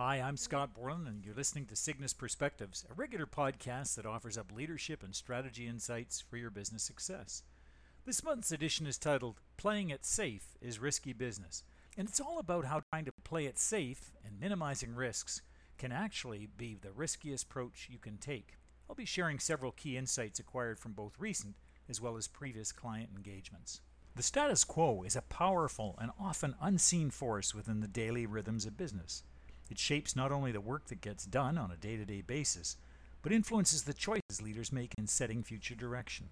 Hi, I'm Scott Borland, and you're listening to Cygnus Perspectives, a regular podcast that offers up leadership and strategy insights for your business success. This month's edition is titled Playing It Safe is Risky Business, and it's all about how trying to play it safe and minimizing risks can actually be the riskiest approach you can take. I'll be sharing several key insights acquired from both recent as well as previous client engagements. The status quo is a powerful and often unseen force within the daily rhythms of business. It shapes not only the work that gets done on a day to day basis, but influences the choices leaders make in setting future direction.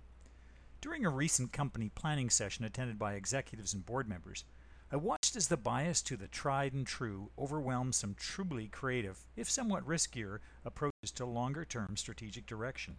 During a recent company planning session attended by executives and board members, I watched as the bias to the tried and true overwhelmed some truly creative, if somewhat riskier, approaches to longer term strategic direction.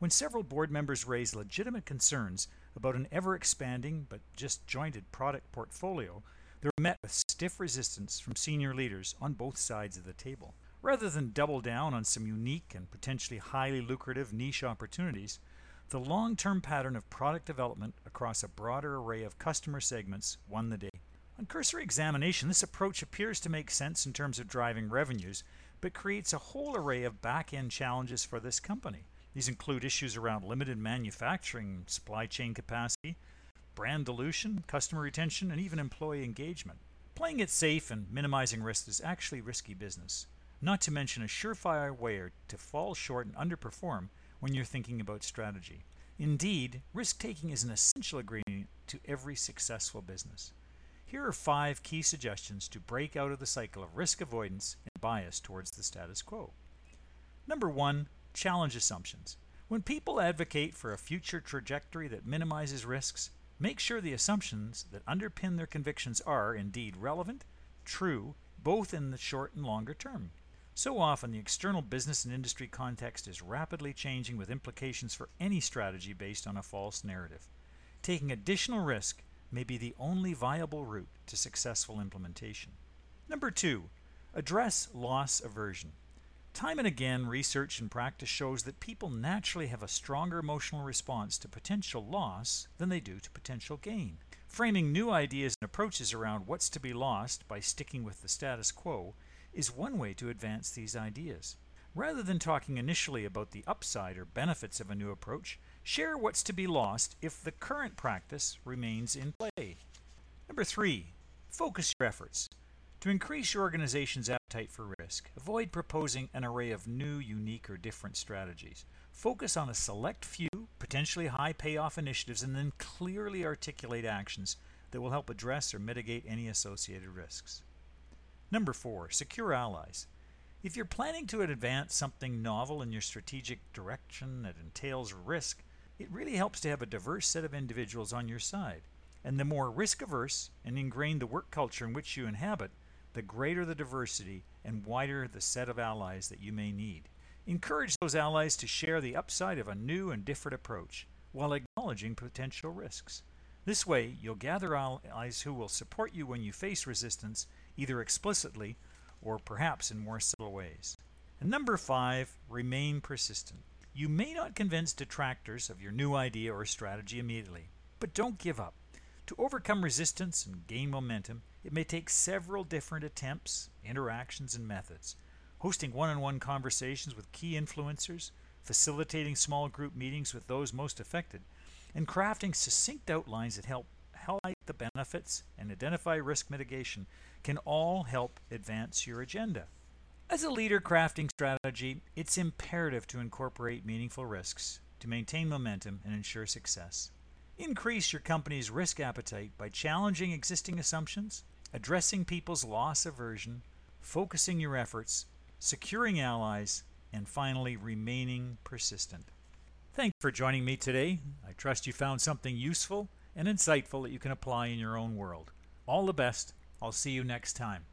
When several board members raised legitimate concerns about an ever expanding but just jointed product portfolio, they were met with stiff resistance from senior leaders on both sides of the table. Rather than double down on some unique and potentially highly lucrative niche opportunities, the long term pattern of product development across a broader array of customer segments won the day. On cursory examination, this approach appears to make sense in terms of driving revenues, but creates a whole array of back end challenges for this company. These include issues around limited manufacturing, supply chain capacity, brand dilution, customer retention, and even employee engagement. Playing it safe and minimizing risk is actually risky business, not to mention a surefire way to fall short and underperform when you're thinking about strategy. Indeed, risk taking is an essential ingredient to every successful business. Here are five key suggestions to break out of the cycle of risk avoidance and bias towards the status quo. Number one, challenge assumptions. When people advocate for a future trajectory that minimizes risks, Make sure the assumptions that underpin their convictions are indeed relevant, true, both in the short and longer term. So often, the external business and industry context is rapidly changing with implications for any strategy based on a false narrative. Taking additional risk may be the only viable route to successful implementation. Number two, address loss aversion. Time and again, research and practice shows that people naturally have a stronger emotional response to potential loss than they do to potential gain. Framing new ideas and approaches around what's to be lost by sticking with the status quo is one way to advance these ideas. Rather than talking initially about the upside or benefits of a new approach, share what's to be lost if the current practice remains in play. Number three, focus your efforts. To increase your organization's appetite for risk, avoid proposing an array of new, unique, or different strategies. Focus on a select few, potentially high payoff initiatives, and then clearly articulate actions that will help address or mitigate any associated risks. Number four, secure allies. If you're planning to advance something novel in your strategic direction that entails risk, it really helps to have a diverse set of individuals on your side. And the more risk averse and ingrained the work culture in which you inhabit, the greater the diversity and wider the set of allies that you may need. Encourage those allies to share the upside of a new and different approach while acknowledging potential risks. This way, you'll gather allies who will support you when you face resistance, either explicitly or perhaps in more subtle ways. And number five, remain persistent. You may not convince detractors of your new idea or strategy immediately, but don't give up. To overcome resistance and gain momentum, it may take several different attempts, interactions, and methods. Hosting one on one conversations with key influencers, facilitating small group meetings with those most affected, and crafting succinct outlines that help highlight the benefits and identify risk mitigation can all help advance your agenda. As a leader crafting strategy, it's imperative to incorporate meaningful risks to maintain momentum and ensure success. Increase your company's risk appetite by challenging existing assumptions, addressing people's loss aversion, focusing your efforts, securing allies, and finally remaining persistent. Thanks for joining me today. I trust you found something useful and insightful that you can apply in your own world. All the best. I'll see you next time.